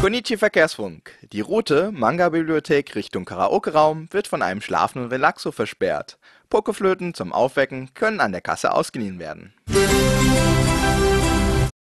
Konichi Verkehrsfunk. Die Route Manga-Bibliothek Richtung Karaoke-Raum wird von einem schlafenden Relaxo versperrt. Pokeflöten zum Aufwecken können an der Kasse ausgeliehen werden.